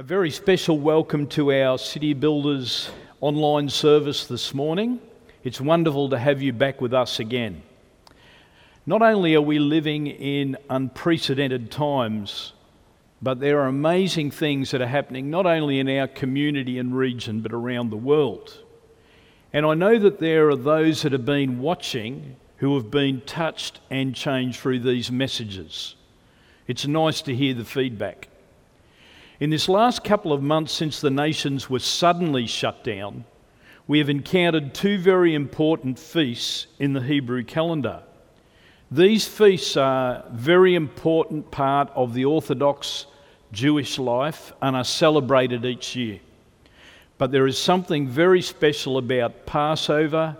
A very special welcome to our City Builders online service this morning. It's wonderful to have you back with us again. Not only are we living in unprecedented times, but there are amazing things that are happening not only in our community and region, but around the world. And I know that there are those that have been watching who have been touched and changed through these messages. It's nice to hear the feedback. In this last couple of months since the nations were suddenly shut down, we have encountered two very important feasts in the Hebrew calendar. These feasts are a very important part of the Orthodox Jewish life and are celebrated each year. But there is something very special about Passover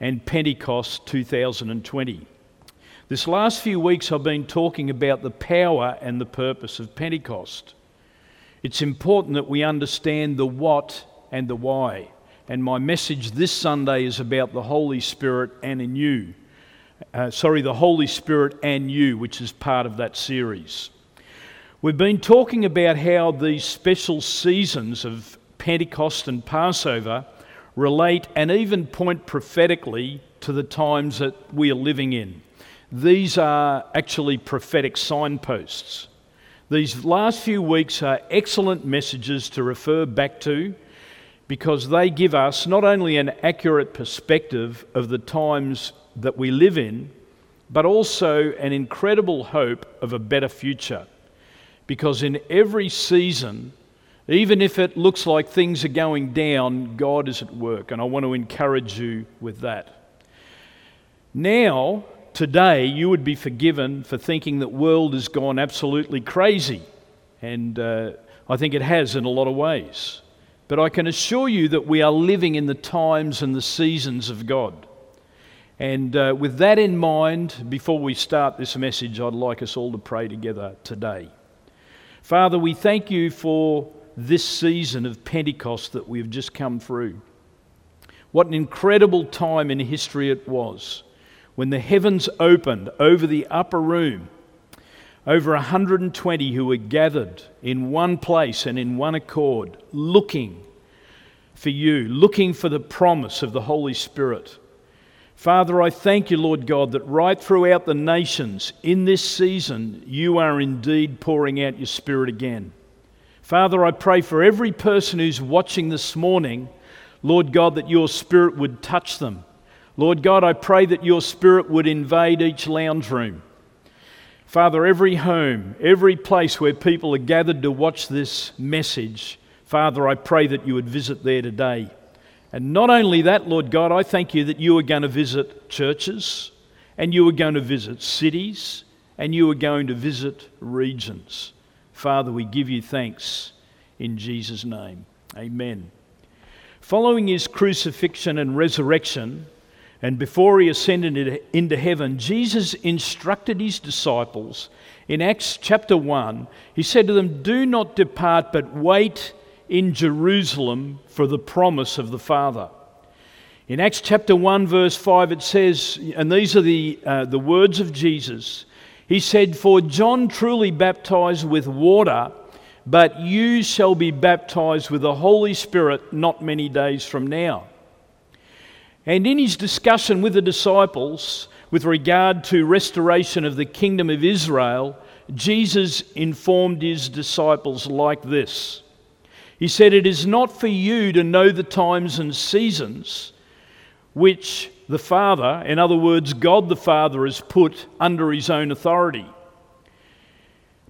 and Pentecost 2020. This last few weeks, I've been talking about the power and the purpose of Pentecost. It's important that we understand the what and the why. And my message this Sunday is about the Holy Spirit and in you. Uh, sorry, the Holy Spirit and you, which is part of that series. We've been talking about how these special seasons of Pentecost and Passover relate and even point prophetically to the times that we are living in. These are actually prophetic signposts. These last few weeks are excellent messages to refer back to because they give us not only an accurate perspective of the times that we live in, but also an incredible hope of a better future. Because in every season, even if it looks like things are going down, God is at work, and I want to encourage you with that. Now, today you would be forgiven for thinking that world has gone absolutely crazy. And uh, i think it has in a lot of ways. But i can assure you that we are living in the times and the seasons of god. And uh, with that in mind before we start this message i'd like us all to pray together today. Father we thank you for this season of pentecost that we've just come through. What an incredible time in history it was when the heavens opened over the upper room, over 120 who were gathered in one place and in one accord, looking for you, looking for the promise of the Holy Spirit. Father, I thank you, Lord God, that right throughout the nations in this season, you are indeed pouring out your Spirit again. Father, I pray for every person who's watching this morning, Lord God, that your Spirit would touch them Lord God, I pray that your Spirit would invade each lounge room. Father, every home, every place where people are gathered to watch this message, Father, I pray that you would visit there today. And not only that, Lord God, I thank you that you are going to visit churches, and you are going to visit cities, and you are going to visit regions. Father, we give you thanks in Jesus' name. Amen. Following his crucifixion and resurrection, and before he ascended into heaven, Jesus instructed his disciples in Acts chapter 1. He said to them, Do not depart, but wait in Jerusalem for the promise of the Father. In Acts chapter 1, verse 5, it says, and these are the, uh, the words of Jesus. He said, For John truly baptized with water, but you shall be baptized with the Holy Spirit not many days from now. And in his discussion with the disciples with regard to restoration of the kingdom of Israel, Jesus informed his disciples like this. He said, It is not for you to know the times and seasons which the Father, in other words, God the Father, has put under his own authority.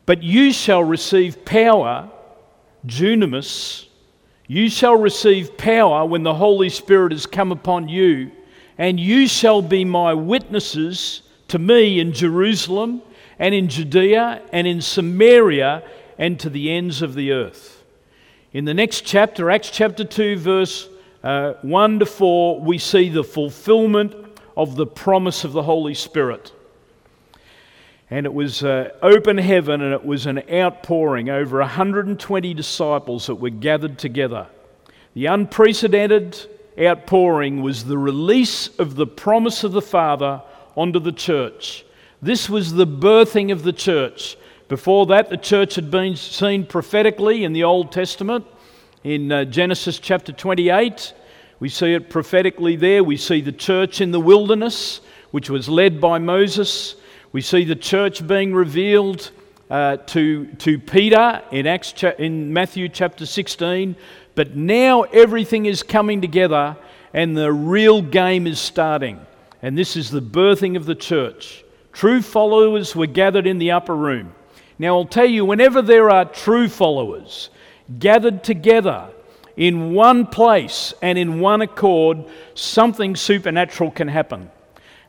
But you shall receive power, dunamis, you shall receive power when the Holy Spirit has come upon you, and you shall be my witnesses to me in Jerusalem and in Judea and in Samaria and to the ends of the earth. In the next chapter, Acts chapter 2, verse uh, 1 to 4, we see the fulfillment of the promise of the Holy Spirit and it was uh, open heaven and it was an outpouring over 120 disciples that were gathered together. The unprecedented outpouring was the release of the promise of the Father onto the church. This was the birthing of the church. Before that, the church had been seen prophetically in the Old Testament. In uh, Genesis chapter 28, we see it prophetically there. We see the church in the wilderness, which was led by Moses. We see the church being revealed uh, to, to Peter in, Acts cha- in Matthew chapter 16. But now everything is coming together and the real game is starting. And this is the birthing of the church. True followers were gathered in the upper room. Now, I'll tell you, whenever there are true followers gathered together in one place and in one accord, something supernatural can happen.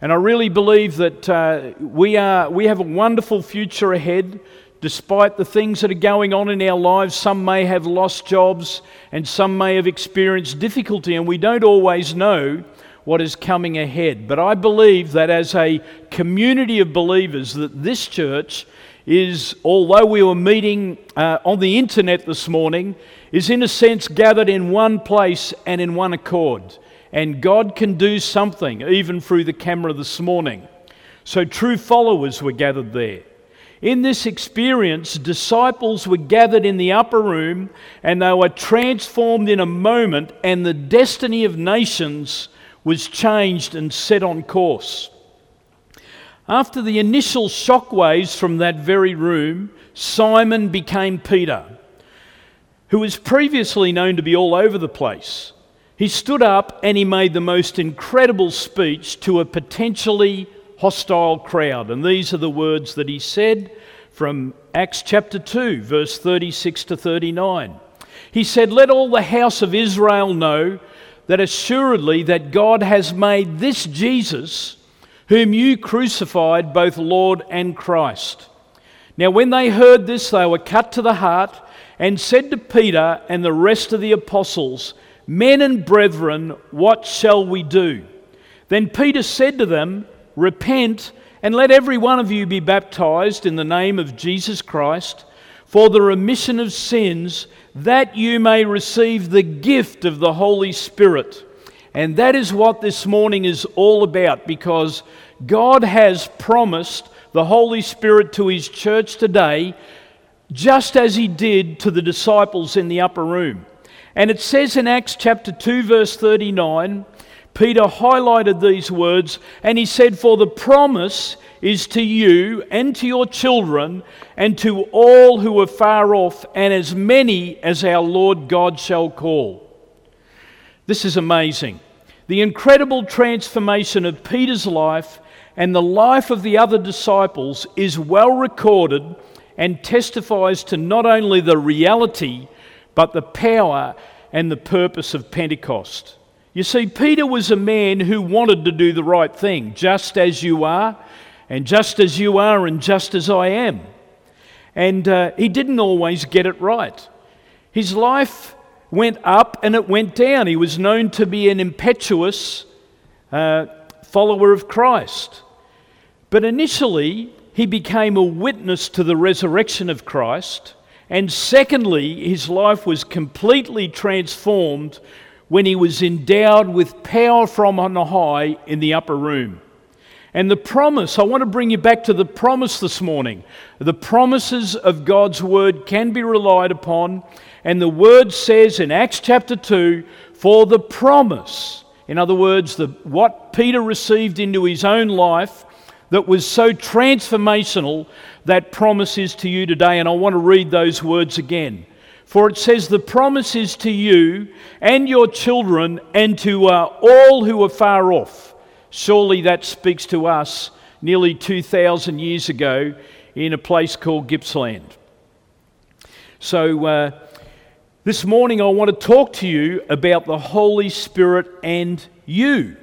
And I really believe that uh, we, are, we have a wonderful future ahead. Despite the things that are going on in our lives, some may have lost jobs and some may have experienced difficulty, and we don't always know what is coming ahead. But I believe that as a community of believers, that this church is, although we were meeting uh, on the internet this morning, is in a sense gathered in one place and in one accord. And God can do something even through the camera this morning. So true followers were gathered there. In this experience, disciples were gathered in the upper room and they were transformed in a moment, and the destiny of nations was changed and set on course. After the initial shockwaves from that very room, Simon became Peter, who was previously known to be all over the place. He stood up and he made the most incredible speech to a potentially hostile crowd. And these are the words that he said from Acts chapter 2, verse 36 to 39. He said, Let all the house of Israel know that assuredly that God has made this Jesus whom you crucified, both Lord and Christ. Now, when they heard this, they were cut to the heart and said to Peter and the rest of the apostles, Men and brethren, what shall we do? Then Peter said to them, Repent and let every one of you be baptized in the name of Jesus Christ for the remission of sins, that you may receive the gift of the Holy Spirit. And that is what this morning is all about because God has promised the Holy Spirit to His church today, just as He did to the disciples in the upper room. And it says in Acts chapter 2, verse 39, Peter highlighted these words and he said, For the promise is to you and to your children and to all who are far off, and as many as our Lord God shall call. This is amazing. The incredible transformation of Peter's life and the life of the other disciples is well recorded and testifies to not only the reality, but the power and the purpose of Pentecost. You see, Peter was a man who wanted to do the right thing, just as you are, and just as you are, and just as I am. And uh, he didn't always get it right. His life went up and it went down. He was known to be an impetuous uh, follower of Christ. But initially, he became a witness to the resurrection of Christ. And secondly, his life was completely transformed when he was endowed with power from on high in the upper room. And the promise, I want to bring you back to the promise this morning. The promises of God's word can be relied upon. And the word says in Acts chapter 2 for the promise, in other words, the, what Peter received into his own life that was so transformational, that promise is to you today. And I want to read those words again. For it says, The promise is to you and your children and to uh, all who are far off Surely that speaks to us nearly 2,000 years ago in a place called Gippsland. So, uh, this morning I want to talk to you about the Holy Spirit and you.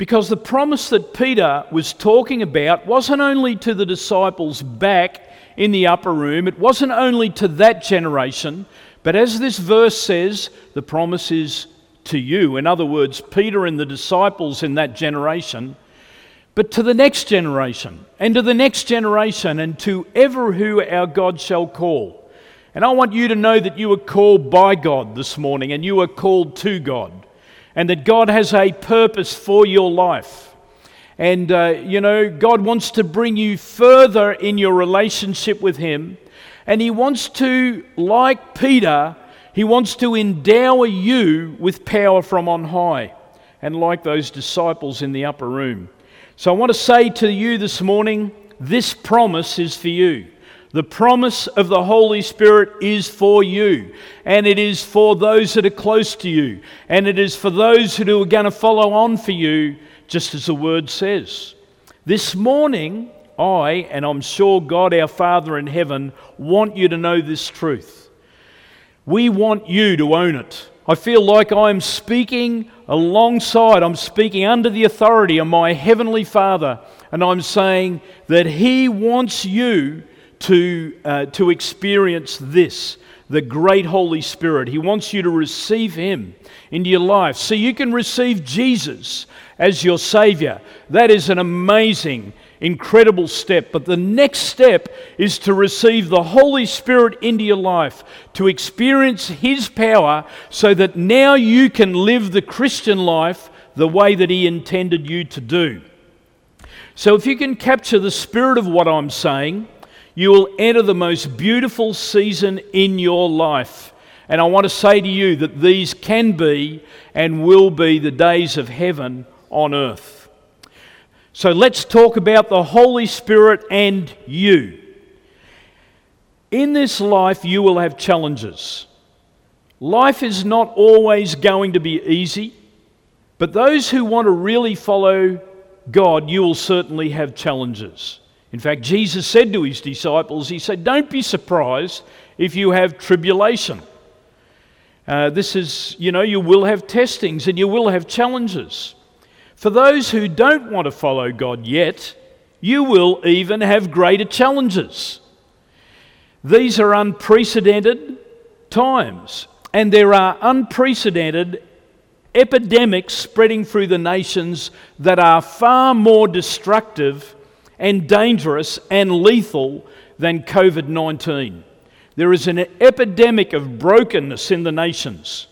Because the promise that Peter was talking about wasn't only to the disciples back in the upper room, it wasn't only to that generation, but as this verse says, the promise is to you. In other words, Peter and the disciples in that generation, but to the next generation, and to the next generation, and to ever who our God shall call. And I want you to know that you are called by God this morning, and you are called to God, and that God has a purpose for your life. And, uh, you know, God wants to bring you further in your relationship with Him. And He wants to, like Peter, He wants to endow you with power from on high. And like those disciples in the upper room. So I want to say to you this morning this promise is for you. The promise of the Holy Spirit is for you, and it is for those that are close to you, and it is for those who are going to follow on for you, just as the word says. This morning, I, and I'm sure God our Father in heaven, want you to know this truth. We want you to own it. I feel like I'm speaking alongside, I'm speaking under the authority of my Heavenly Father, and I'm saying that He wants you to, uh, to experience this the great Holy Spirit. He wants you to receive Him into your life so you can receive Jesus as your Savior. That is an amazing, incredible step. But the next step is to receive the Holy Spirit into your life, to experience His power so that now you can live the Christian life the way that He intended you to do. So if you can capture the spirit of what I'm saying, you will enter the most beautiful season in your life. And I want to say to you that these can be and will be the days of heaven on earth. So let's talk about the Holy Spirit and you. In this life, you will have challenges. Life is not always going to be easy, but those who want to really follow God, you will certainly have challenges. In fact, Jesus said to his disciples, He said, Don't be surprised if you have tribulation. Uh, this is, you know, you will have testings and you will have challenges. For those who don't want to follow God yet, you will even have greater challenges. These are unprecedented times, and there are unprecedented epidemics spreading through the nations that are far more destructive and dangerous and lethal than COVID 19. There is an epidemic of brokenness in the nations.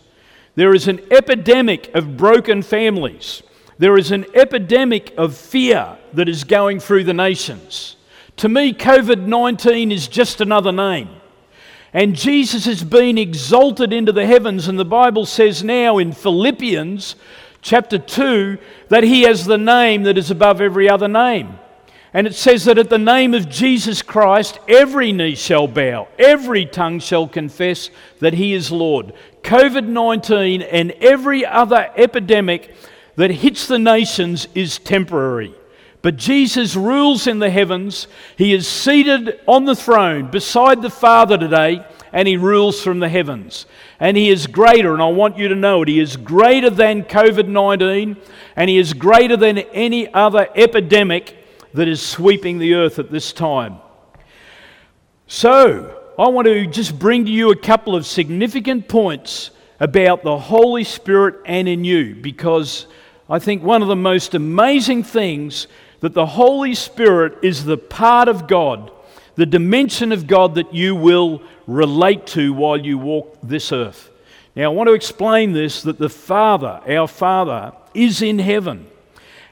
There is an epidemic of broken families. There is an epidemic of fear that is going through the nations. To me, COVID 19 is just another name. And Jesus has been exalted into the heavens, and the Bible says now in Philippians chapter 2 that he has the name that is above every other name. And it says that at the name of Jesus Christ, every knee shall bow, every tongue shall confess that He is Lord. COVID 19 and every other epidemic that hits the nations is temporary. But Jesus rules in the heavens. He is seated on the throne beside the Father today, and He rules from the heavens. And He is greater, and I want you to know it. He is greater than COVID 19, and He is greater than any other epidemic that is sweeping the earth at this time. So, I want to just bring to you a couple of significant points about the Holy Spirit and in you because I think one of the most amazing things that the Holy Spirit is the part of God, the dimension of God that you will relate to while you walk this earth. Now, I want to explain this that the Father, our Father, is in heaven.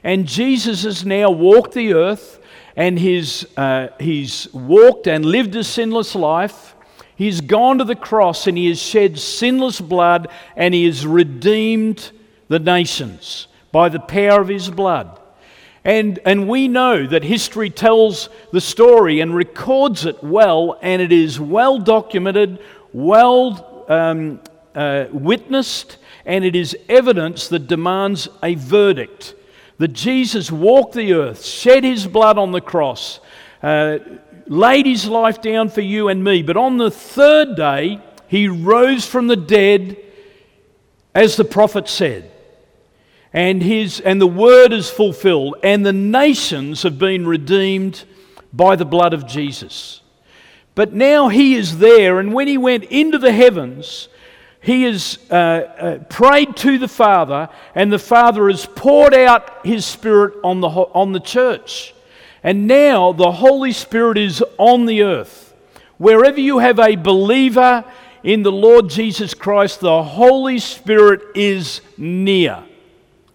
And Jesus has now walked the earth and he's, uh, he's walked and lived a sinless life. He's gone to the cross and he has shed sinless blood and he has redeemed the nations by the power of his blood. And, and we know that history tells the story and records it well, and it is well documented, well um, uh, witnessed, and it is evidence that demands a verdict that Jesus walked the earth, shed his blood on the cross, uh, laid his life down for you and me. But on the third day, he rose from the dead, as the prophet said. And, his, and the word is fulfilled, and the nations have been redeemed by the blood of Jesus. But now he is there, and when he went into the heavens, he has uh, uh, prayed to the Father, and the Father has poured out His Spirit on the, on the church. And now the Holy Spirit is on the earth. Wherever you have a believer in the Lord Jesus Christ, the Holy Spirit is near.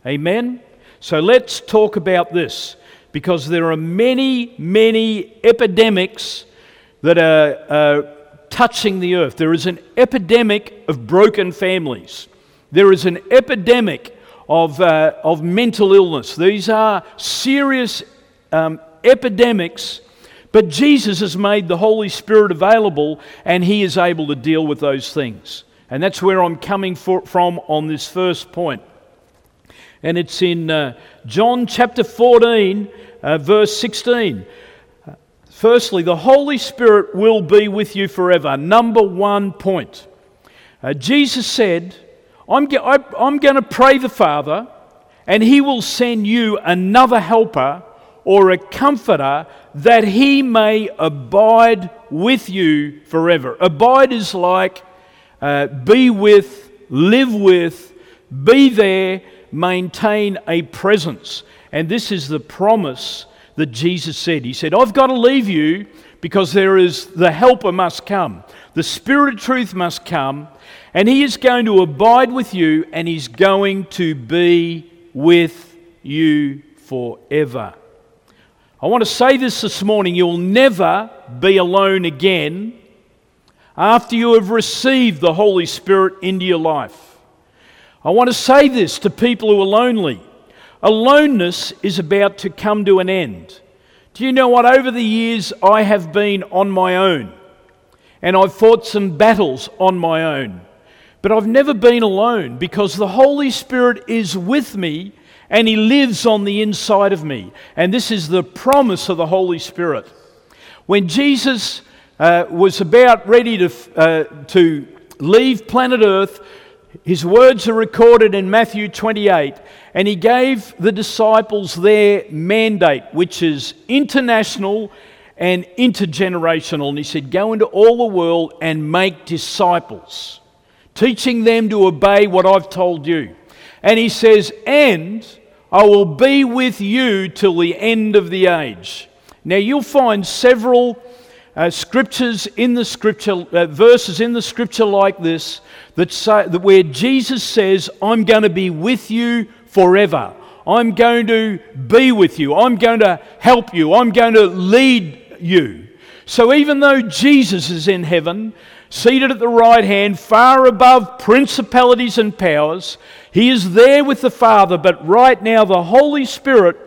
Amen? So let's talk about this because there are many, many epidemics that are uh, touching the earth. There is an epidemic of broken families, there is an epidemic of, uh, of mental illness. These are serious um, epidemics, but Jesus has made the Holy Spirit available and He is able to deal with those things. And that's where I'm coming for, from on this first point. And it's in uh, John chapter 14, uh, verse 16. Firstly, the Holy Spirit will be with you forever. Number one point. Uh, Jesus said, I'm, ge- I'm going to pray the Father, and He will send you another helper or a comforter that He may abide with you forever. Abide is like uh, be with, live with, be there, maintain a presence. And this is the promise that Jesus said. He said, I've got to leave you because there is the helper must come. The Spirit of truth must come, and He is going to abide with you, and He's going to be with you forever. I want to say this this morning you'll never be alone again after you have received the Holy Spirit into your life. I want to say this to people who are lonely. Aloneness is about to come to an end. Do you know what? Over the years, I have been on my own and I've fought some battles on my own. But I've never been alone because the Holy Spirit is with me and He lives on the inside of me. And this is the promise of the Holy Spirit. When Jesus uh, was about ready to, uh, to leave planet Earth, his words are recorded in Matthew 28, and he gave the disciples their mandate, which is international and intergenerational. And he said, Go into all the world and make disciples, teaching them to obey what I've told you. And he says, And I will be with you till the end of the age. Now, you'll find several uh, scriptures in the scripture, uh, verses in the scripture like this, that say that where Jesus says, I'm going to be with you forever. I'm going to be with you. I'm going to help you. I'm going to lead you. So even though Jesus is in heaven, seated at the right hand, far above principalities and powers, he is there with the Father, but right now the Holy Spirit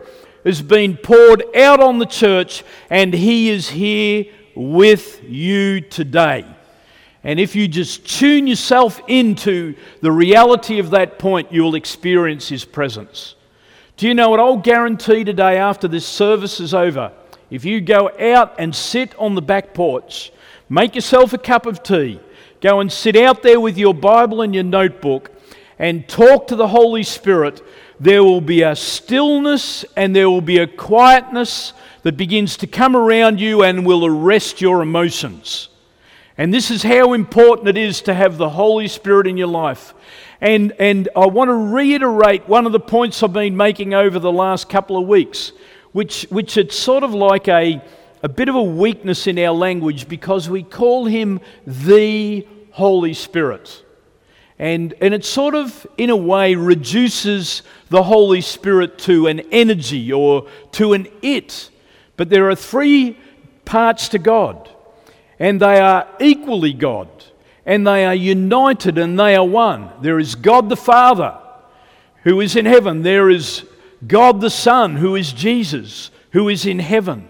has been poured out on the church and he is here with you today. And if you just tune yourself into the reality of that point, you'll experience His presence. Do you know what? I'll guarantee today, after this service is over, if you go out and sit on the back porch, make yourself a cup of tea, go and sit out there with your Bible and your notebook, and talk to the Holy Spirit, there will be a stillness and there will be a quietness that begins to come around you and will arrest your emotions. And this is how important it is to have the Holy Spirit in your life. And, and I want to reiterate one of the points I've been making over the last couple of weeks, which, which it's sort of like a, a bit of a weakness in our language because we call him the Holy Spirit. And, and it sort of, in a way, reduces the Holy Spirit to an energy or to an it. But there are three parts to God, and they are equally God, and they are united and they are one. There is God the Father, who is in heaven. There is God the Son, who is Jesus, who is in heaven.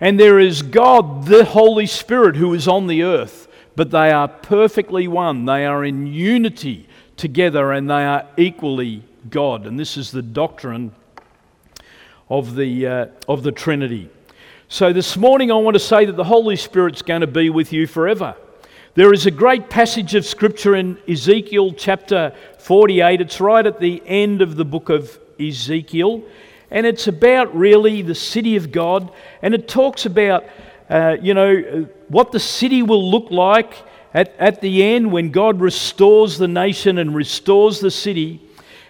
And there is God the Holy Spirit, who is on the earth. But they are perfectly one. They are in unity together and they are equally God. And this is the doctrine of the, uh, of the Trinity. So this morning, I want to say that the Holy Spirit's going to be with you forever. There is a great passage of Scripture in Ezekiel chapter 48. It's right at the end of the book of Ezekiel. And it's about really the city of God. And it talks about, uh, you know, what the city will look like at, at the end when God restores the nation and restores the city.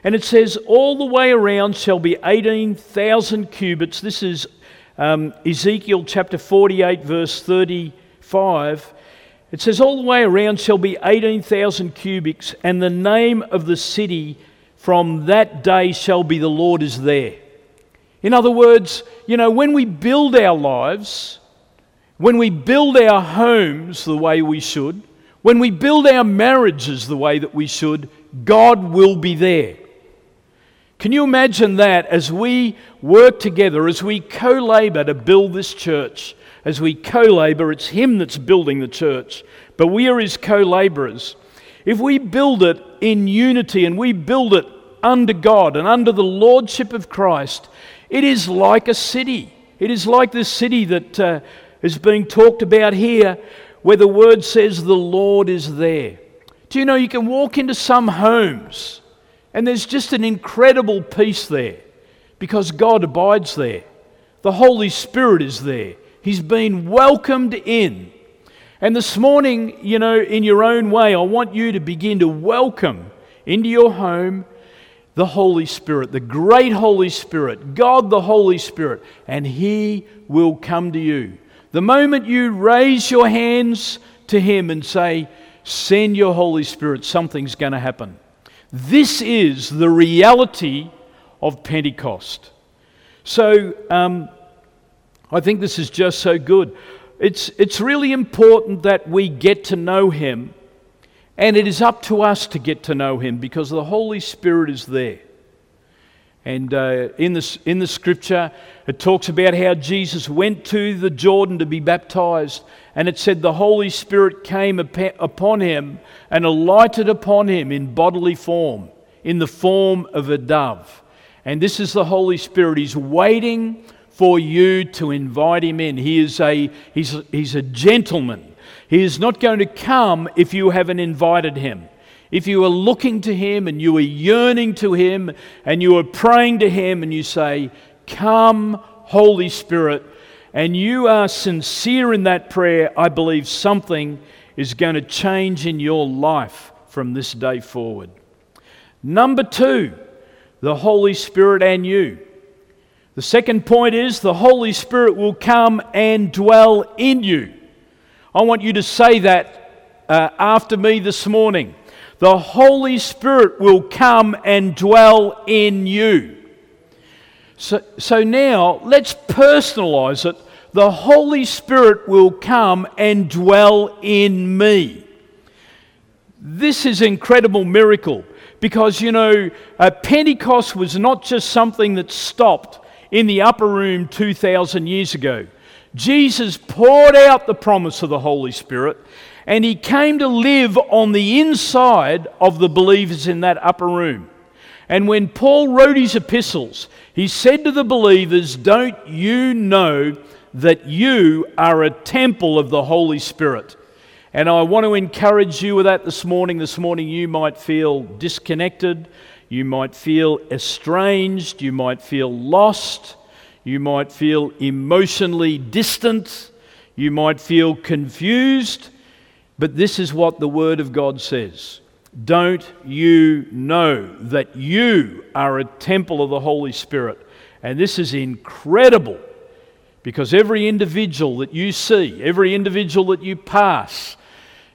And it says, All the way around shall be 18,000 cubits. This is um, Ezekiel chapter 48, verse 35, it says, All the way around shall be 18,000 cubits, and the name of the city from that day shall be the Lord is there. In other words, you know, when we build our lives, when we build our homes the way we should, when we build our marriages the way that we should, God will be there. Can you imagine that as we work together, as we co labor to build this church? As we co labor, it's Him that's building the church, but we are His co laborers. If we build it in unity and we build it under God and under the Lordship of Christ, it is like a city. It is like this city that uh, is being talked about here, where the word says the Lord is there. Do you know you can walk into some homes and there's just an incredible peace there because God abides there. The Holy Spirit is there. He's been welcomed in. And this morning, you know, in your own way, I want you to begin to welcome into your home the Holy Spirit, the great Holy Spirit, God the Holy Spirit, and He will come to you. The moment you raise your hands to Him and say, Send your Holy Spirit, something's going to happen. This is the reality of Pentecost. So um, I think this is just so good. It's, it's really important that we get to know Him and it is up to us to get to know Him because the Holy Spirit is there. And uh, in, the, in the scripture, it talks about how Jesus went to the Jordan to be baptized. And it said the Holy Spirit came upon him and alighted upon him in bodily form, in the form of a dove. And this is the Holy Spirit. He's waiting for you to invite him in. He is a, he's, he's a gentleman. He is not going to come if you haven't invited him. If you are looking to him and you are yearning to him and you are praying to him and you say, Come, Holy Spirit, and you are sincere in that prayer, I believe something is going to change in your life from this day forward. Number two, the Holy Spirit and you. The second point is the Holy Spirit will come and dwell in you. I want you to say that uh, after me this morning. The Holy Spirit will come and dwell in you. So, so now let's personalize it. The Holy Spirit will come and dwell in me. This is incredible miracle because you know uh, Pentecost was not just something that stopped in the upper room 2,000 years ago. Jesus poured out the promise of the Holy Spirit and he came to live on the inside of the believers in that upper room. And when Paul wrote his epistles, he said to the believers, Don't you know that you are a temple of the Holy Spirit? And I want to encourage you with that this morning. This morning, you might feel disconnected, you might feel estranged, you might feel lost. You might feel emotionally distant. You might feel confused. But this is what the Word of God says. Don't you know that you are a temple of the Holy Spirit? And this is incredible because every individual that you see, every individual that you pass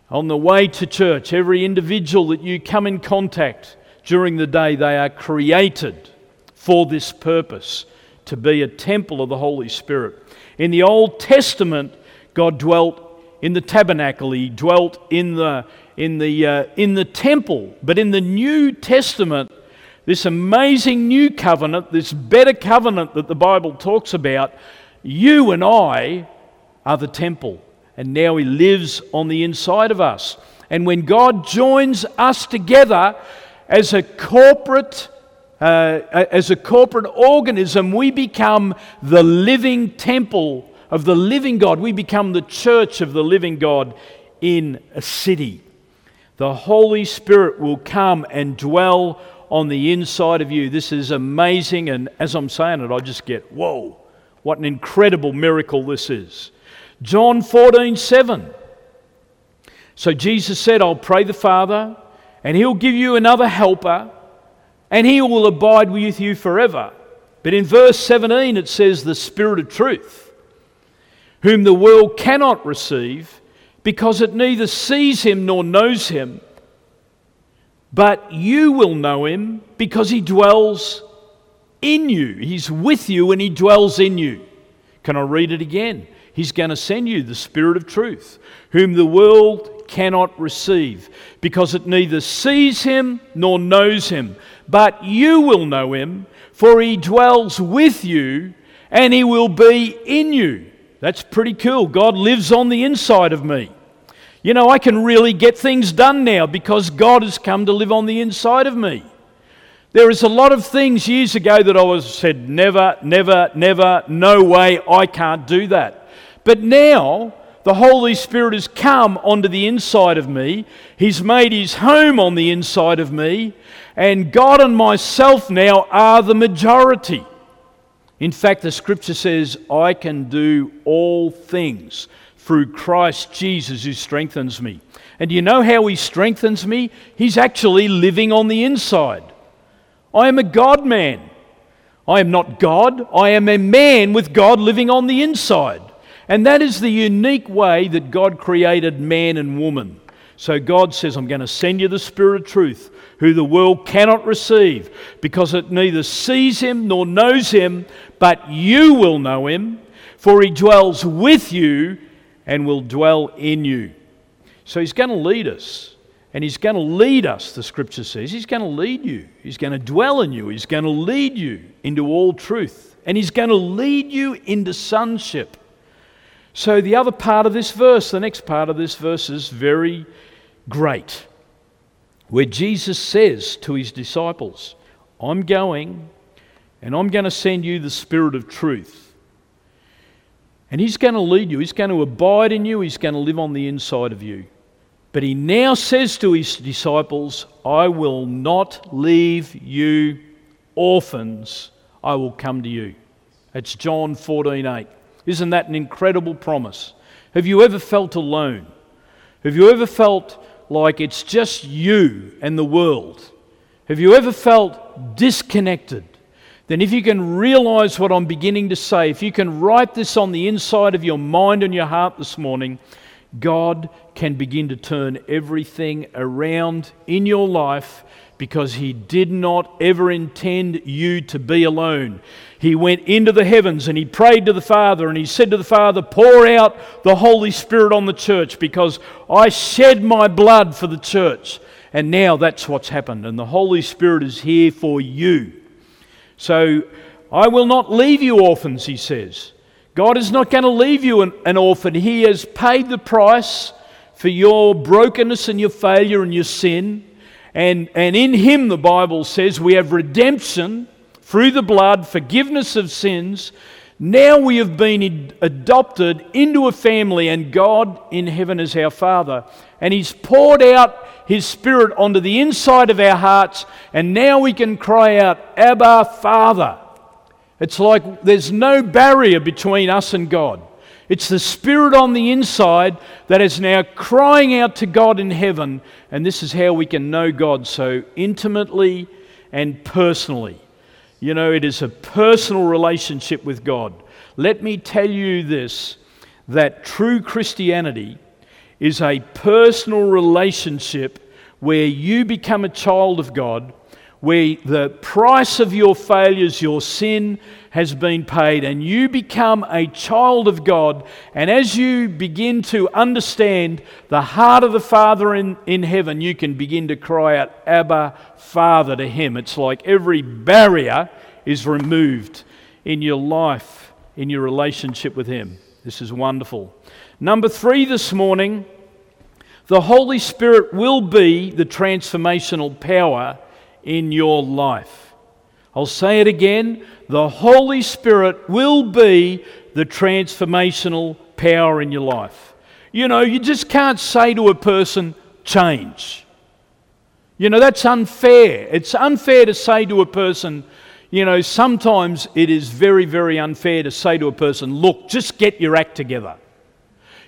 on the way to church, every individual that you come in contact during the day, they are created for this purpose to be a temple of the Holy Spirit. In the Old Testament, God dwelt in the tabernacle, He dwelt in the, in the, uh, in the temple. But in the New Testament, this amazing new covenant, this better covenant that the Bible talks about, you and I are the temple. And now He lives on the inside of us. And when God joins us together as a corporate uh, as a corporate organism, we become the living temple of the living God. We become the church of the living God in a city. The Holy Spirit will come and dwell on the inside of you. This is amazing. And as I'm saying it, I just get, whoa, what an incredible miracle this is. John 14, 7. So Jesus said, I'll pray the Father, and he'll give you another helper and he will abide with you forever. But in verse 17 it says, The Spirit of truth, whom the world cannot receive, because it neither sees him nor knows him. but you will know him because he dwells in you. He's with you and he dwells in you. Can I read it again? He's going to send you the Spirit of truth, whom the world cannot receive, because it neither sees him nor knows him. But you will know him, for he dwells with you and he will be in you. That's pretty cool. God lives on the inside of me. You know, I can really get things done now because God has come to live on the inside of me. There is a lot of things years ago that I was said, never, never, never, no way, I can't do that. But now, the Holy Spirit has come onto the inside of me. He's made his home on the inside of me. And God and myself now are the majority. In fact, the scripture says, I can do all things through Christ Jesus who strengthens me. And you know how he strengthens me? He's actually living on the inside. I am a God man. I am not God, I am a man with God living on the inside. And that is the unique way that God created man and woman. So God says, I'm going to send you the Spirit of truth, who the world cannot receive, because it neither sees him nor knows him, but you will know him, for he dwells with you and will dwell in you. So he's going to lead us. And he's going to lead us, the scripture says. He's going to lead you. He's going to dwell in you. He's going to lead you into all truth. And he's going to lead you into sonship. So, the other part of this verse, the next part of this verse, is very great. Where Jesus says to his disciples, I'm going and I'm going to send you the Spirit of truth. And He's going to lead you, He's going to abide in you, He's going to live on the inside of you. But He now says to His disciples, I will not leave you orphans, I will come to you. It's John 14 8. Isn't that an incredible promise? Have you ever felt alone? Have you ever felt like it's just you and the world? Have you ever felt disconnected? then if you can realize what I'm beginning to say, if you can write this on the inside of your mind and your heart this morning, God can begin to turn everything around in your life because He did not ever intend you to be alone. He went into the heavens and He prayed to the Father and He said to the Father, Pour out the Holy Spirit on the church because I shed my blood for the church. And now that's what's happened. And the Holy Spirit is here for you. So I will not leave you orphans, he says. God is not going to leave you an, an, orphan. He has paid the price for your brokenness and your failure and your sin. And, and in Him, the Bible says, we have redemption through the blood, forgiveness of sins. Now we have been adopted into a family, and God in heaven is our Father. And He's poured out His Spirit onto the inside of our hearts, and now we can cry out, Abba, Father. It's like there's no barrier between us and God. It's the Spirit on the inside that is now crying out to God in heaven, and this is how we can know God so intimately and personally. You know, it is a personal relationship with God. Let me tell you this that true Christianity is a personal relationship where you become a child of God, where the price of your failures, your sin, has been paid, and you become a child of God. And as you begin to understand the heart of the Father in, in heaven, you can begin to cry out, Abba, Father, to Him. It's like every barrier is removed in your life, in your relationship with Him. This is wonderful. Number three this morning, the Holy Spirit will be the transformational power in your life. I'll say it again the Holy Spirit will be the transformational power in your life. You know, you just can't say to a person, change. You know, that's unfair. It's unfair to say to a person, you know, sometimes it is very, very unfair to say to a person, look, just get your act together.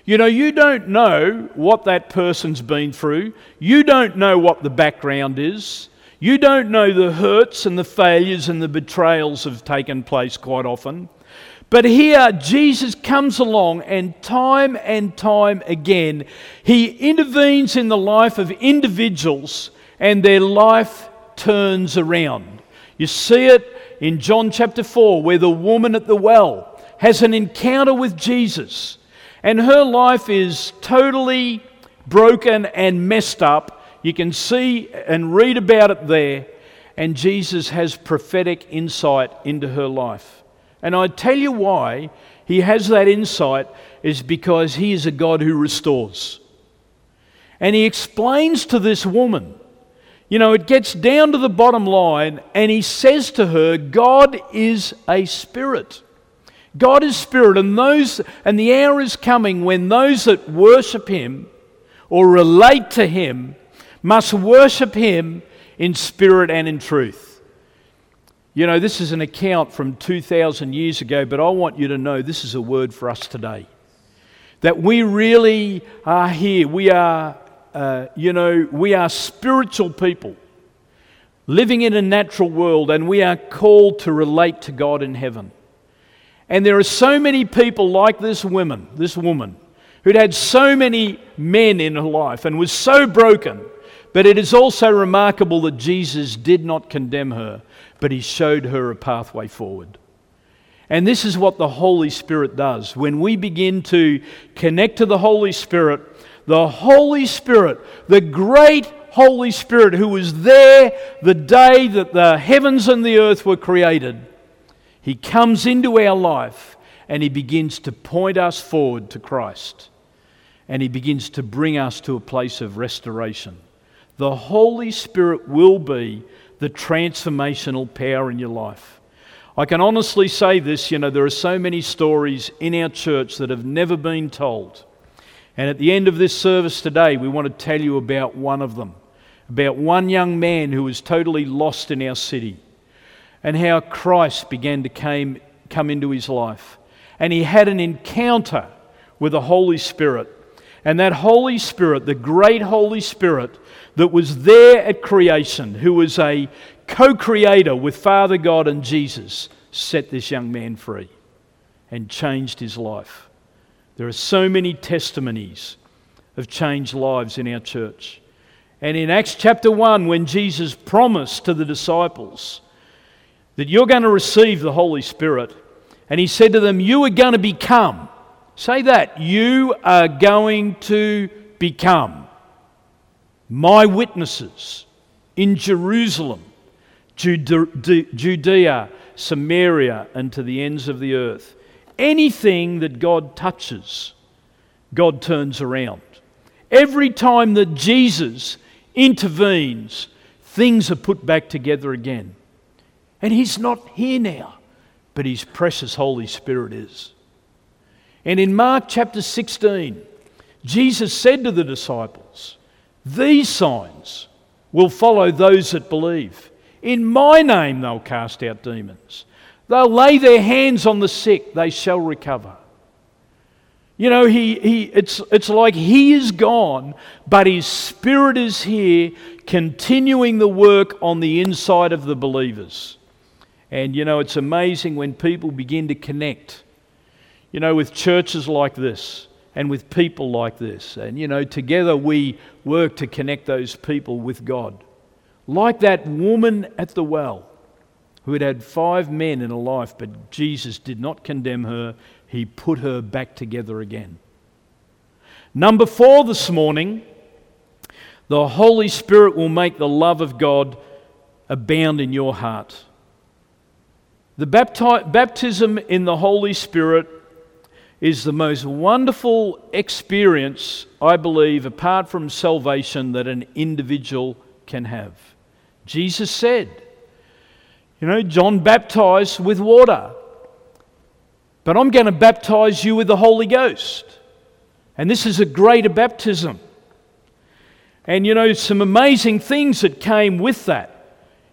You know, you don't know what that person's been through. You don't know what the background is. You don't know the hurts and the failures and the betrayals have taken place quite often. But here, Jesus comes along, and time and time again, he intervenes in the life of individuals and their life turns around. You see it in John chapter 4, where the woman at the well has an encounter with Jesus, and her life is totally broken and messed up. You can see and read about it there, and Jesus has prophetic insight into her life. And I tell you why he has that insight is because he is a God who restores. And he explains to this woman, you know, it gets down to the bottom line, and he says to her, God is a spirit. God is spirit, and those and the hour is coming when those that worship him or relate to him must worship him in spirit and in truth. You know, this is an account from 2,000 years ago, but I want you to know this is a word for us today. That we really are here. We are uh, you know, we are spiritual people living in a natural world, and we are called to relate to God in heaven. And there are so many people like this woman, this woman, who'd had so many men in her life and was so broken. But it is also remarkable that Jesus did not condemn her, but he showed her a pathway forward. And this is what the Holy Spirit does. When we begin to connect to the Holy Spirit, the Holy Spirit, the great Holy Spirit who was there the day that the heavens and the earth were created, He comes into our life and He begins to point us forward to Christ. And He begins to bring us to a place of restoration. The Holy Spirit will be the transformational power in your life. I can honestly say this you know, there are so many stories in our church that have never been told. And at the end of this service today, we want to tell you about one of them about one young man who was totally lost in our city and how Christ began to came, come into his life. And he had an encounter with the Holy Spirit. And that Holy Spirit, the great Holy Spirit that was there at creation, who was a co creator with Father God and Jesus, set this young man free and changed his life. There are so many testimonies of changed lives in our church. And in Acts chapter 1, when Jesus promised to the disciples that you're going to receive the Holy Spirit, and he said to them, You are going to become, say that, you are going to become my witnesses in Jerusalem, Judea, Samaria, and to the ends of the earth. Anything that God touches, God turns around. Every time that Jesus intervenes, things are put back together again. And He's not here now, but His precious Holy Spirit is. And in Mark chapter 16, Jesus said to the disciples, These signs will follow those that believe. In my name they'll cast out demons. They'll lay their hands on the sick, they shall recover. You know, he, he, it's, it's like he is gone, but his spirit is here, continuing the work on the inside of the believers. And, you know, it's amazing when people begin to connect, you know, with churches like this and with people like this. And, you know, together we work to connect those people with God. Like that woman at the well who had had five men in her life, but Jesus did not condemn her. He put her back together again. Number four this morning, the Holy Spirit will make the love of God abound in your heart. The bapti- baptism in the Holy Spirit is the most wonderful experience, I believe, apart from salvation, that an individual can have. Jesus said, you know, John baptized with water. But I'm going to baptize you with the Holy Ghost. And this is a greater baptism. And you know, some amazing things that came with that.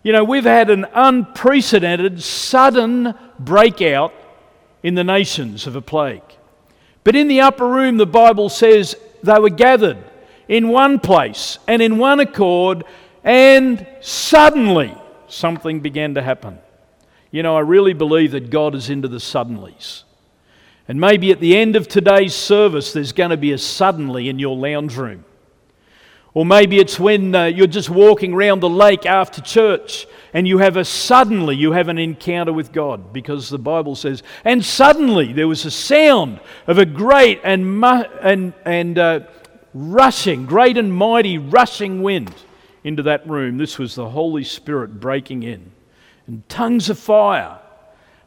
You know, we've had an unprecedented, sudden breakout in the nations of a plague. But in the upper room, the Bible says they were gathered in one place and in one accord, and suddenly something began to happen. You know, I really believe that God is into the suddenlies. And maybe at the end of today's service, there's going to be a suddenly in your lounge room. Or maybe it's when uh, you're just walking around the lake after church and you have a suddenly you have an encounter with God because the Bible says, and suddenly there was a sound of a great and mu- and and uh, rushing, great and mighty rushing wind into that room. This was the Holy Spirit breaking in, and tongues of fire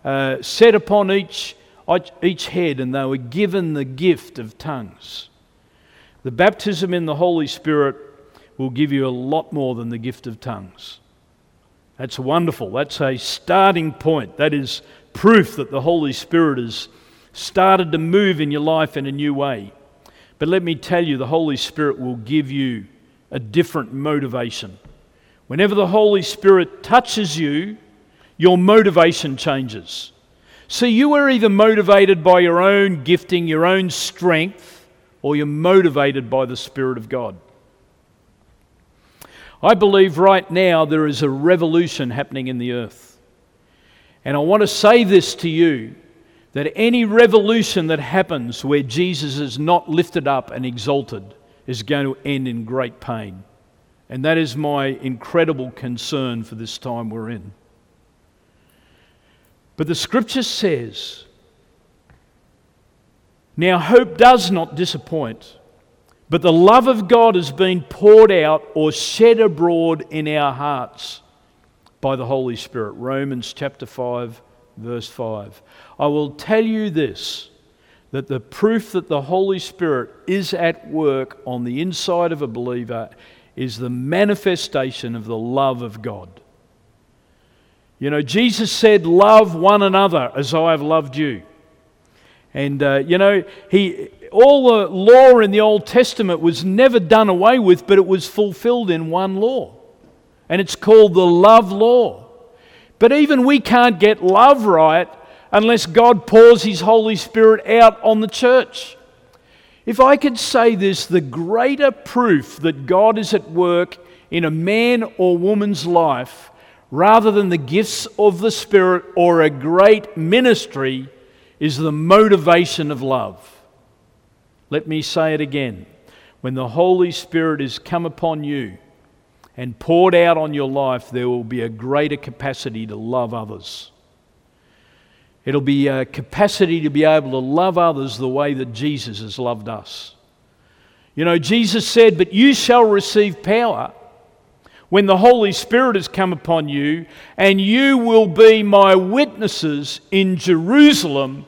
uh, set upon each each head, and they were given the gift of tongues. The baptism in the Holy Spirit will give you a lot more than the gift of tongues. That's wonderful. That's a starting point. That is proof that the Holy Spirit has started to move in your life in a new way. But let me tell you, the Holy Spirit will give you a different motivation. Whenever the Holy Spirit touches you, your motivation changes. See, you are either motivated by your own gifting, your own strength, or you're motivated by the Spirit of God. I believe right now there is a revolution happening in the earth. And I want to say this to you that any revolution that happens where Jesus is not lifted up and exalted is going to end in great pain. And that is my incredible concern for this time we're in. But the scripture says now, hope does not disappoint, but the love of God has been poured out or shed abroad in our hearts by the Holy Spirit. Romans chapter 5, verse 5. I will tell you this that the proof that the Holy Spirit is at work on the inside of a believer is the manifestation of the love of God. You know, Jesus said, Love one another as I have loved you. And, uh, you know, he, all the law in the Old Testament was never done away with, but it was fulfilled in one law. And it's called the love law. But even we can't get love right unless God pours His Holy Spirit out on the church. If I could say this, the greater proof that God is at work in a man or woman's life, rather than the gifts of the Spirit or a great ministry, is the motivation of love. Let me say it again. When the Holy Spirit is come upon you and poured out on your life, there will be a greater capacity to love others. It'll be a capacity to be able to love others the way that Jesus has loved us. You know, Jesus said, But you shall receive power when the Holy Spirit has come upon you, and you will be my witnesses in Jerusalem,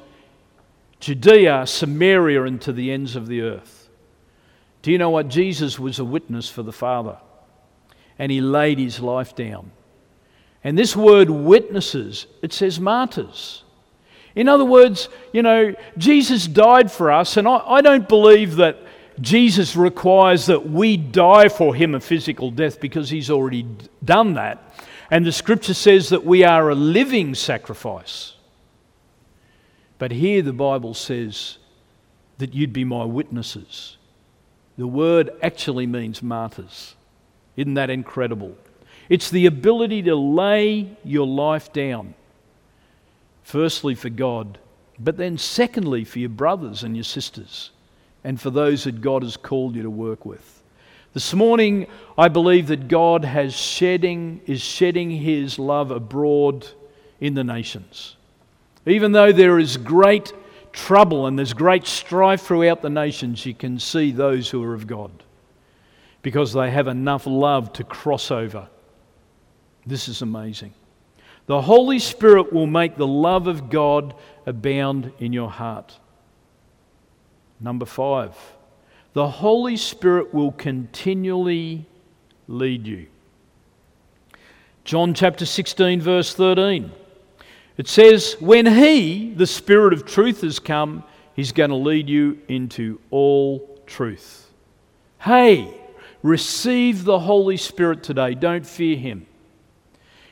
Judea, Samaria, and to the ends of the earth. Do you know what? Jesus was a witness for the Father, and he laid his life down. And this word witnesses, it says martyrs. In other words, you know, Jesus died for us, and I, I don't believe that Jesus requires that we die for him a physical death because he's already done that. And the scripture says that we are a living sacrifice. But here the Bible says that you'd be my witnesses. The word actually means martyrs. Isn't that incredible? It's the ability to lay your life down, firstly for God, but then secondly for your brothers and your sisters and for those that God has called you to work with. This morning, I believe that God has shedding, is shedding His love abroad in the nations. Even though there is great trouble and there's great strife throughout the nations, you can see those who are of God because they have enough love to cross over. This is amazing. The Holy Spirit will make the love of God abound in your heart. Number five, the Holy Spirit will continually lead you. John chapter 16, verse 13. It says, When He, the Spirit of truth, has come, He's going to lead you into all truth. Hey, receive the Holy Spirit today. Don't fear Him.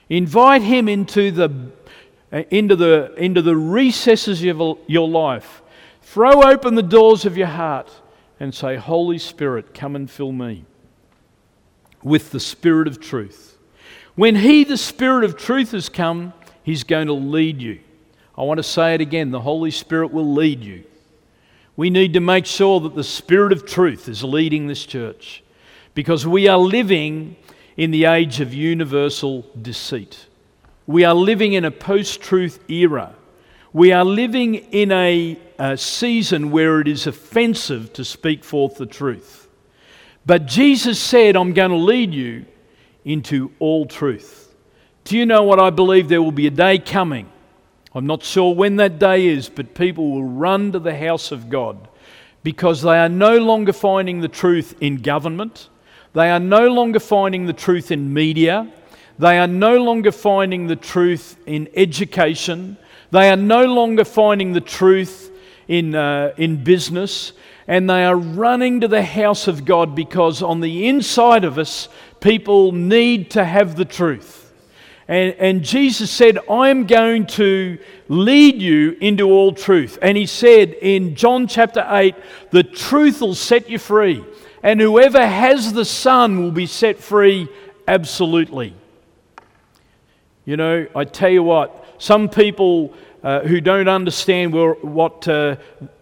Invite Him into the, uh, into the, into the recesses of your life Throw open the doors of your heart and say, Holy Spirit, come and fill me with the Spirit of truth. When He, the Spirit of truth, has come, He's going to lead you. I want to say it again the Holy Spirit will lead you. We need to make sure that the Spirit of truth is leading this church. because we are living in the age of universal deceit. We are living in a post truth era. We are living in a, a, season where it is offensive to speak forth the truth. But Jesus said, I'm going to lead you into all truth. Do you know what I believe? There will be a day coming. I'm not sure when that day is, but people will run to the house of God because they are no longer finding the truth in government. They are no longer finding the truth in media. They are no longer finding the truth in education. They are no longer finding the truth in, uh, in business. And they are running to the house of God because on the inside of us, people need to have the truth. And, and Jesus said, I'm going to lead you into all truth. And he said in John chapter 8, the truth will set you free and whoever has the Son will be set free absolutely. You know, I tell you what, some people uh, who don't understand what uh,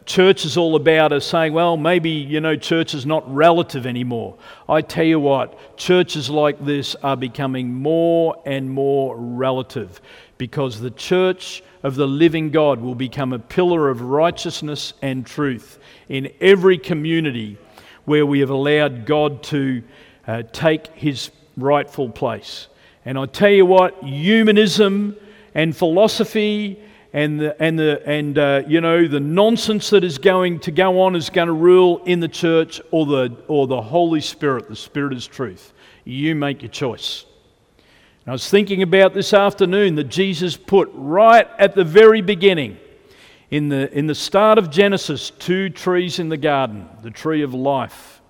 church is all about are saying, well, maybe, you know, church is not relative anymore. I tell you what, churches like this are becoming more and more relative because the church of the living God will become a pillar of righteousness and truth in every community where we have allowed God to uh, take his rightful place. And I tell you what, humanism and philosophy and the, and the and uh, you know the nonsense that is going to go on is going to rule in the church or the or the Holy Spirit. The Spirit is truth. You make your choice. And I was thinking about this afternoon that Jesus put right at the very beginning in the, in the start of Genesis, two trees in the garden the tree of life,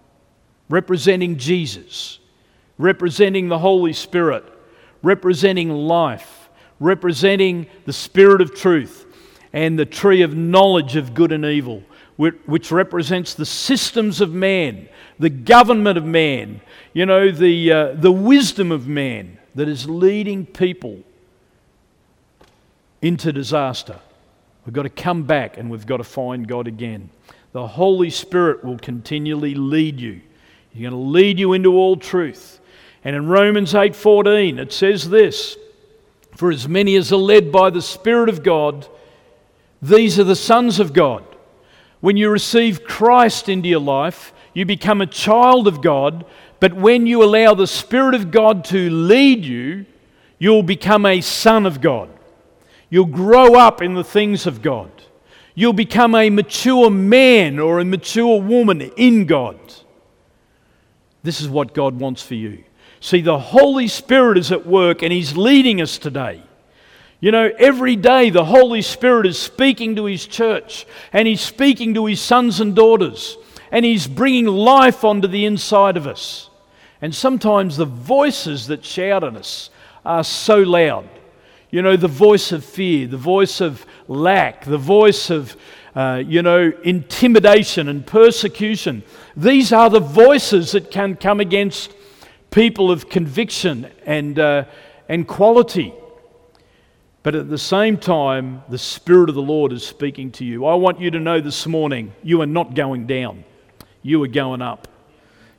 representing Jesus, representing the Holy Spirit, representing life, representing the Spirit of truth, and the tree of knowledge of good and evil, which represents the systems of man, the government of man, you know, the, uh, the wisdom of man that is leading people into disaster. We've got to come back and we've got to find God again. The Holy Spirit will continually lead you. He's going to lead you into all truth. And in Romans 8:14 it says this, for as many as are led by the Spirit of God, these are the sons of God. When you receive Christ into your life, you become a child of God, but when you allow the Spirit of God to lead you, you'll become a son of God. You'll grow up in the things of God. You'll become a mature man or a mature woman in God. This is what God wants for you. See, the Holy Spirit is at work and He's leading us today. You know, every day the Holy Spirit is speaking to His church and He's speaking to His sons and daughters and He's bringing life onto the inside of us. And sometimes the voices that shout at us are so loud you know, the voice of fear, the voice of lack, the voice of, uh, you know, intimidation and persecution. These are the voices that can come against people of conviction and, uh, and quality. But at the same time, the Spirit of the Lord is speaking to you. I want you to know this morning you are not going down, you are going up.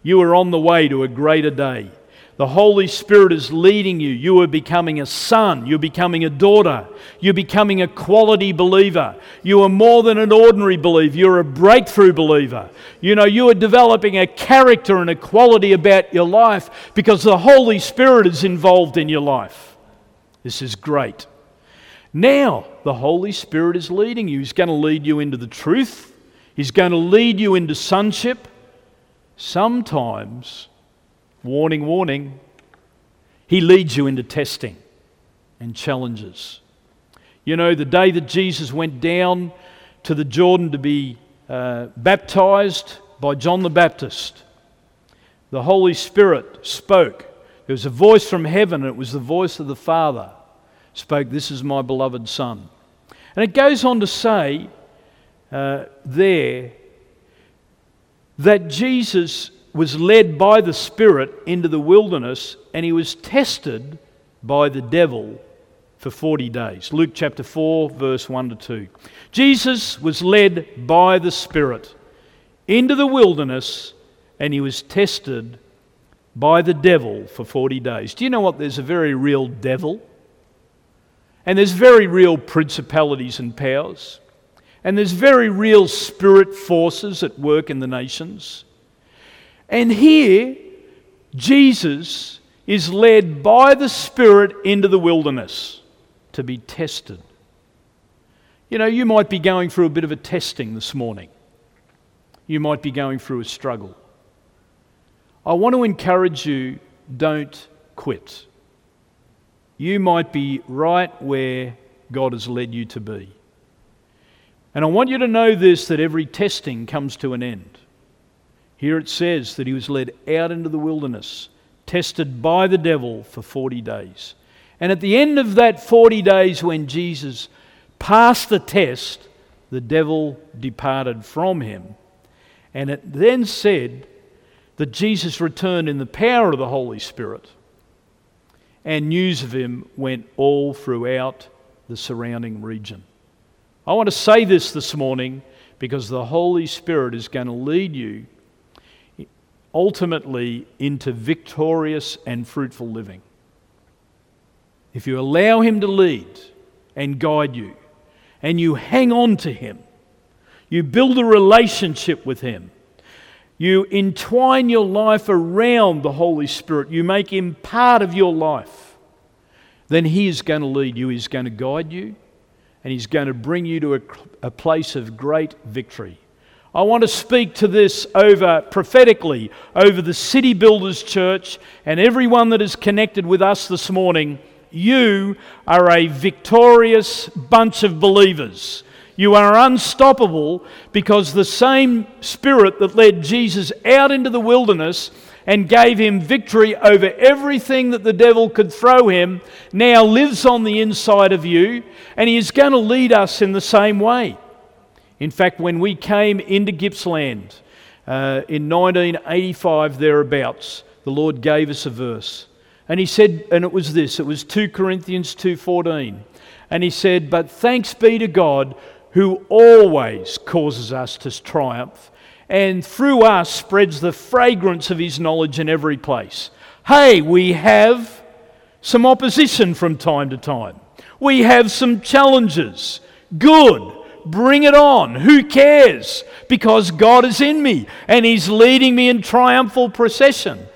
You are on the way to a greater day. The Holy Spirit is leading you. You are becoming a son. You're becoming a daughter. You're becoming a quality believer. You are more than an ordinary believer. You're a breakthrough believer. You know, you are developing a character and a quality about your life because the Holy Spirit is involved in your life. This is great. Now, the Holy Spirit is leading you. He's going to lead you into the truth, He's going to lead you into sonship. Sometimes Warning, warning. He leads you into testing and challenges. You know, the day that Jesus went down to the Jordan to be uh, baptized by John the Baptist, the Holy Spirit spoke. There was a voice from heaven, and it was the voice of the Father. Spoke, This is my beloved Son. And it goes on to say uh, there that Jesus was led by the Spirit into the wilderness and he was tested by the devil for 40 days. Luke chapter 4, verse 1 to 2. Jesus was led by the Spirit into the wilderness and he was tested by the devil for 40 days. Do you know what? There's a very real devil. And there's very real principalities and powers. And there's very real spirit forces at work in the nations. And here, Jesus is led by the Spirit into the wilderness to be tested. You know, you might be going through a bit of a testing this morning. You might be going through a struggle. I want to encourage you don't quit. You might be right where God has led you to be. And I want you to know this that every testing comes to an end. Here it says that he was led out into the wilderness, tested by the devil for 40 days. And at the end of that 40 days, when Jesus passed the test, the devil departed from him. And it then said that Jesus returned in the power of the Holy Spirit, and news of him went all throughout the surrounding region. I want to say this this morning because the Holy Spirit is going to lead you ultimately into victorious and fruitful living. If you allow Him to lead and guide you, and you hang on to Him, you build a relationship with Him, you entwine your life around the Holy Spirit, you make Him part of your life, then He is going to lead you, He's going to guide you, and He's going to bring you to a, a place of great victory. I want to speak to this over prophetically over the City Builders Church and everyone that is connected with us this morning. You are a victorious bunch of believers. You are unstoppable because the same Spirit that led Jesus out into the wilderness and gave him victory over everything that the devil could throw him now lives on the inside of you, and he is going to lead us in the same way. In fact, when we came into Gippsland uh, in 1985, thereabouts, the Lord gave us a verse. And he said, and it was this, it was 2 Corinthians 2.14. And he said, But thanks be to God who always causes us to triumph and through us spreads the fragrance of his knowledge in every place. Hey, we have some opposition from time to time. We have some challenges. Good. Bring it on. Who cares? Because God is in me and He's leading me in triumphal procession.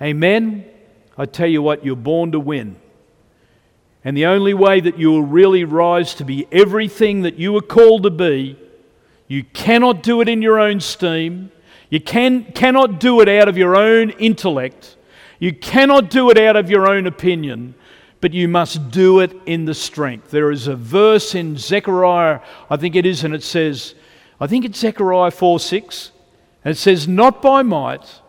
Amen. I tell you what, you're born to win. And the only way that you will really rise to be everything that you were called to be you cannot do it in your own steam. You can, cannot do it out of your own intellect. You cannot do it out of your own opinion, but you must do it in the strength. There is a verse in Zechariah, I think it is, and it says, I think it's Zechariah 4 6, and it says, Not by might,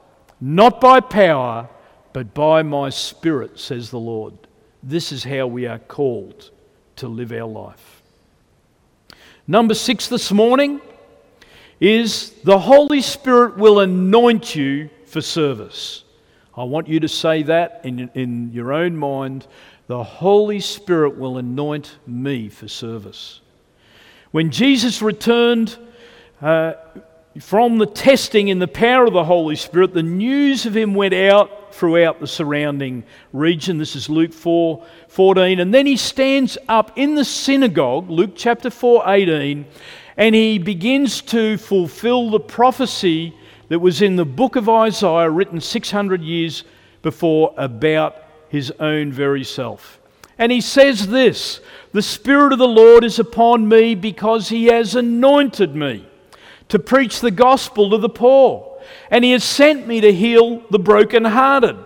not by power, but by my spirit, says the Lord. This is how we are called to live our life. Number six this morning is the Holy Spirit will anoint you for service. I want you to say that in, in your own mind. The Holy Spirit will anoint me for service. When Jesus returned uh, from the testing in the power of the Holy Spirit, the news of him went out throughout the surrounding region. This is Luke 4 14. And then he stands up in the synagogue, Luke chapter 4 18, and he begins to fulfill the prophecy that was in the book of Isaiah, written 600 years before, about his own very self. And he says this The Spirit of the Lord is upon me because he has anointed me to preach the gospel to the poor, and he has sent me to heal the brokenhearted,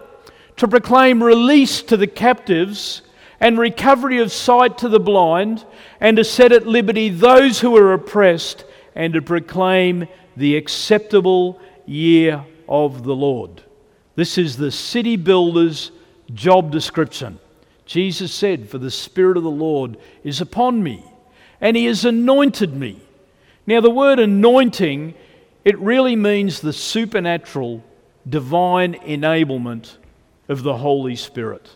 to proclaim release to the captives and recovery of sight to the blind, and to set at liberty those who are oppressed, and to proclaim the acceptable year of the Lord. This is the city builder's job description. Jesus said, For the Spirit of the Lord is upon me, and He has anointed me. Now, the word anointing, it really means the supernatural, divine enablement of the Holy Spirit.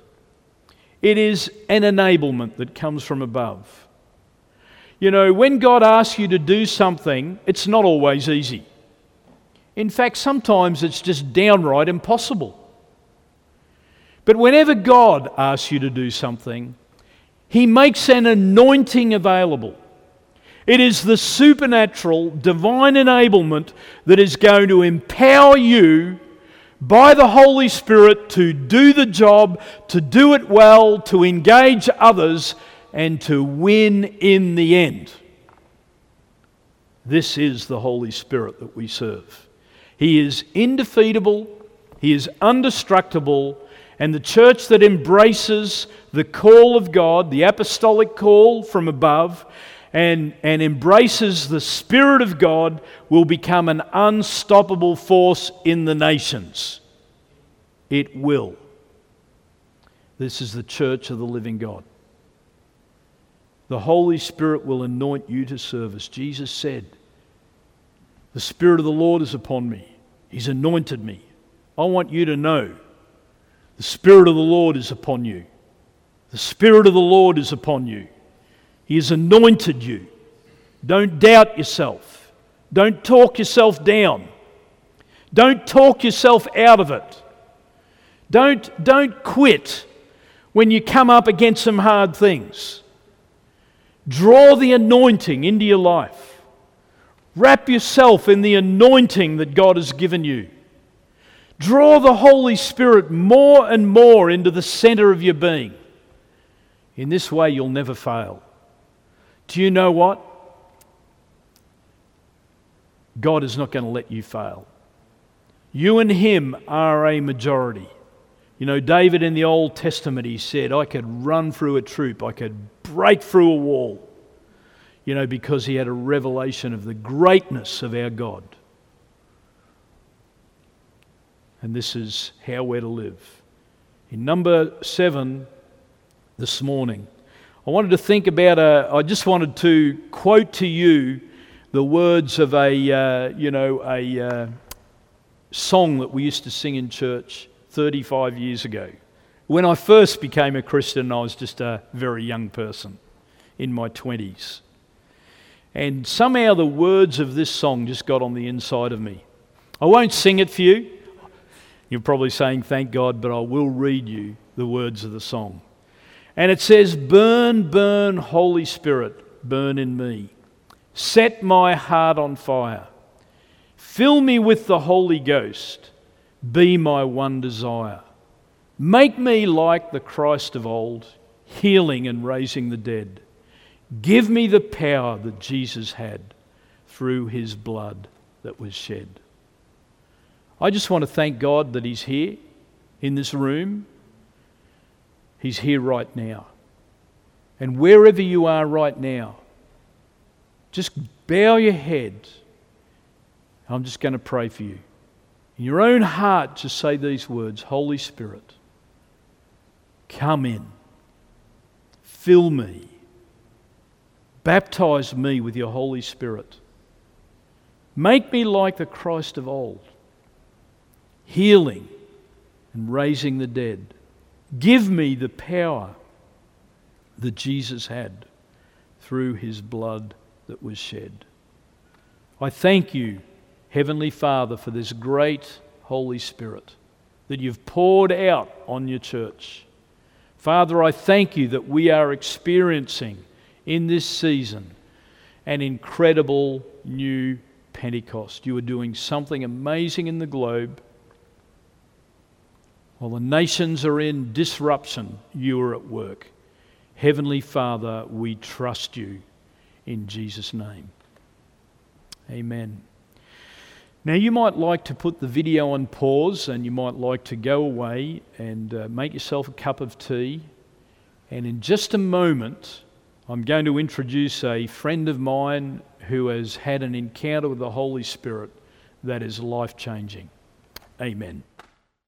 It is an enablement that comes from above. You know, when God asks you to do something, it's not always easy. In fact, sometimes it's just downright impossible. But whenever God asks you to do something, He makes an anointing available. It is the supernatural, divine enablement that is going to empower you by the Holy Spirit to do the job, to do it well, to engage others, and to win in the end. This is the Holy Spirit that we serve. He is indefeatable, He is indestructible, and the church that embraces the call of God, the apostolic call from above, and, and embraces the Spirit of God will become an unstoppable force in the nations. It will. This is the church of the living God. The Holy Spirit will anoint you to service. Jesus said, The Spirit of the Lord is upon me. He's anointed me. I want you to know the Spirit of the Lord is upon you. The Spirit of the Lord is upon you. He has anointed you. Don't doubt yourself. Don't talk yourself down. Don't talk yourself out of it. Don't, don't quit when you come up against some hard things. Draw the anointing into your life. Wrap yourself in the anointing that God has given you. Draw the Holy Spirit more and more into the center of your being. In this way, you'll never fail. Do you know what? God is not going to let you fail. You and Him are a majority. You know, David in the Old Testament, he said, I could run through a troop, I could break through a wall, you know, because he had a revelation of the greatness of our God. And this is how we're to live. In number seven this morning, I wanted to think about a, I just wanted to quote to you the words of a, uh, you know, a uh, song that we used to sing in church 35 years ago. When I first became a Christian, I was just a very young person in my 20s. And somehow the words of this song just got on the inside of me. I won't sing it for you. You're probably saying, thank God, but I will read you the words of the song. And it says, Burn, burn, Holy Spirit, burn in me. Set my heart on fire. Fill me with the Holy Ghost. Be my one desire. Make me like the Christ of old, healing and raising the dead. Give me the power that Jesus had through his blood that was shed. I just want to thank God that He's here in this room He's here right now. And wherever you are right now, just bow your head. I'm just going to pray for you. In your own heart, just say these words Holy Spirit, come in, fill me, baptize me with your Holy Spirit. Make me like the Christ of old, healing and raising the dead Give me the power that Jesus had through his blood that was shed. I thank you, Heavenly Father, for this great Holy Spirit that you've poured out on your church. Father, I thank you that we are experiencing in this season an incredible new Pentecost. You are doing something amazing in the globe while the nations are in disruption, you are at work. Heavenly Father, we trust you in Jesus' name. Amen. Now, you might like to put the video on pause and you might like to go away and uh, make yourself a cup of tea. And in just a moment, I'm going to introduce a friend of mine who has had an encounter with the Holy Spirit that is life changing. Amen.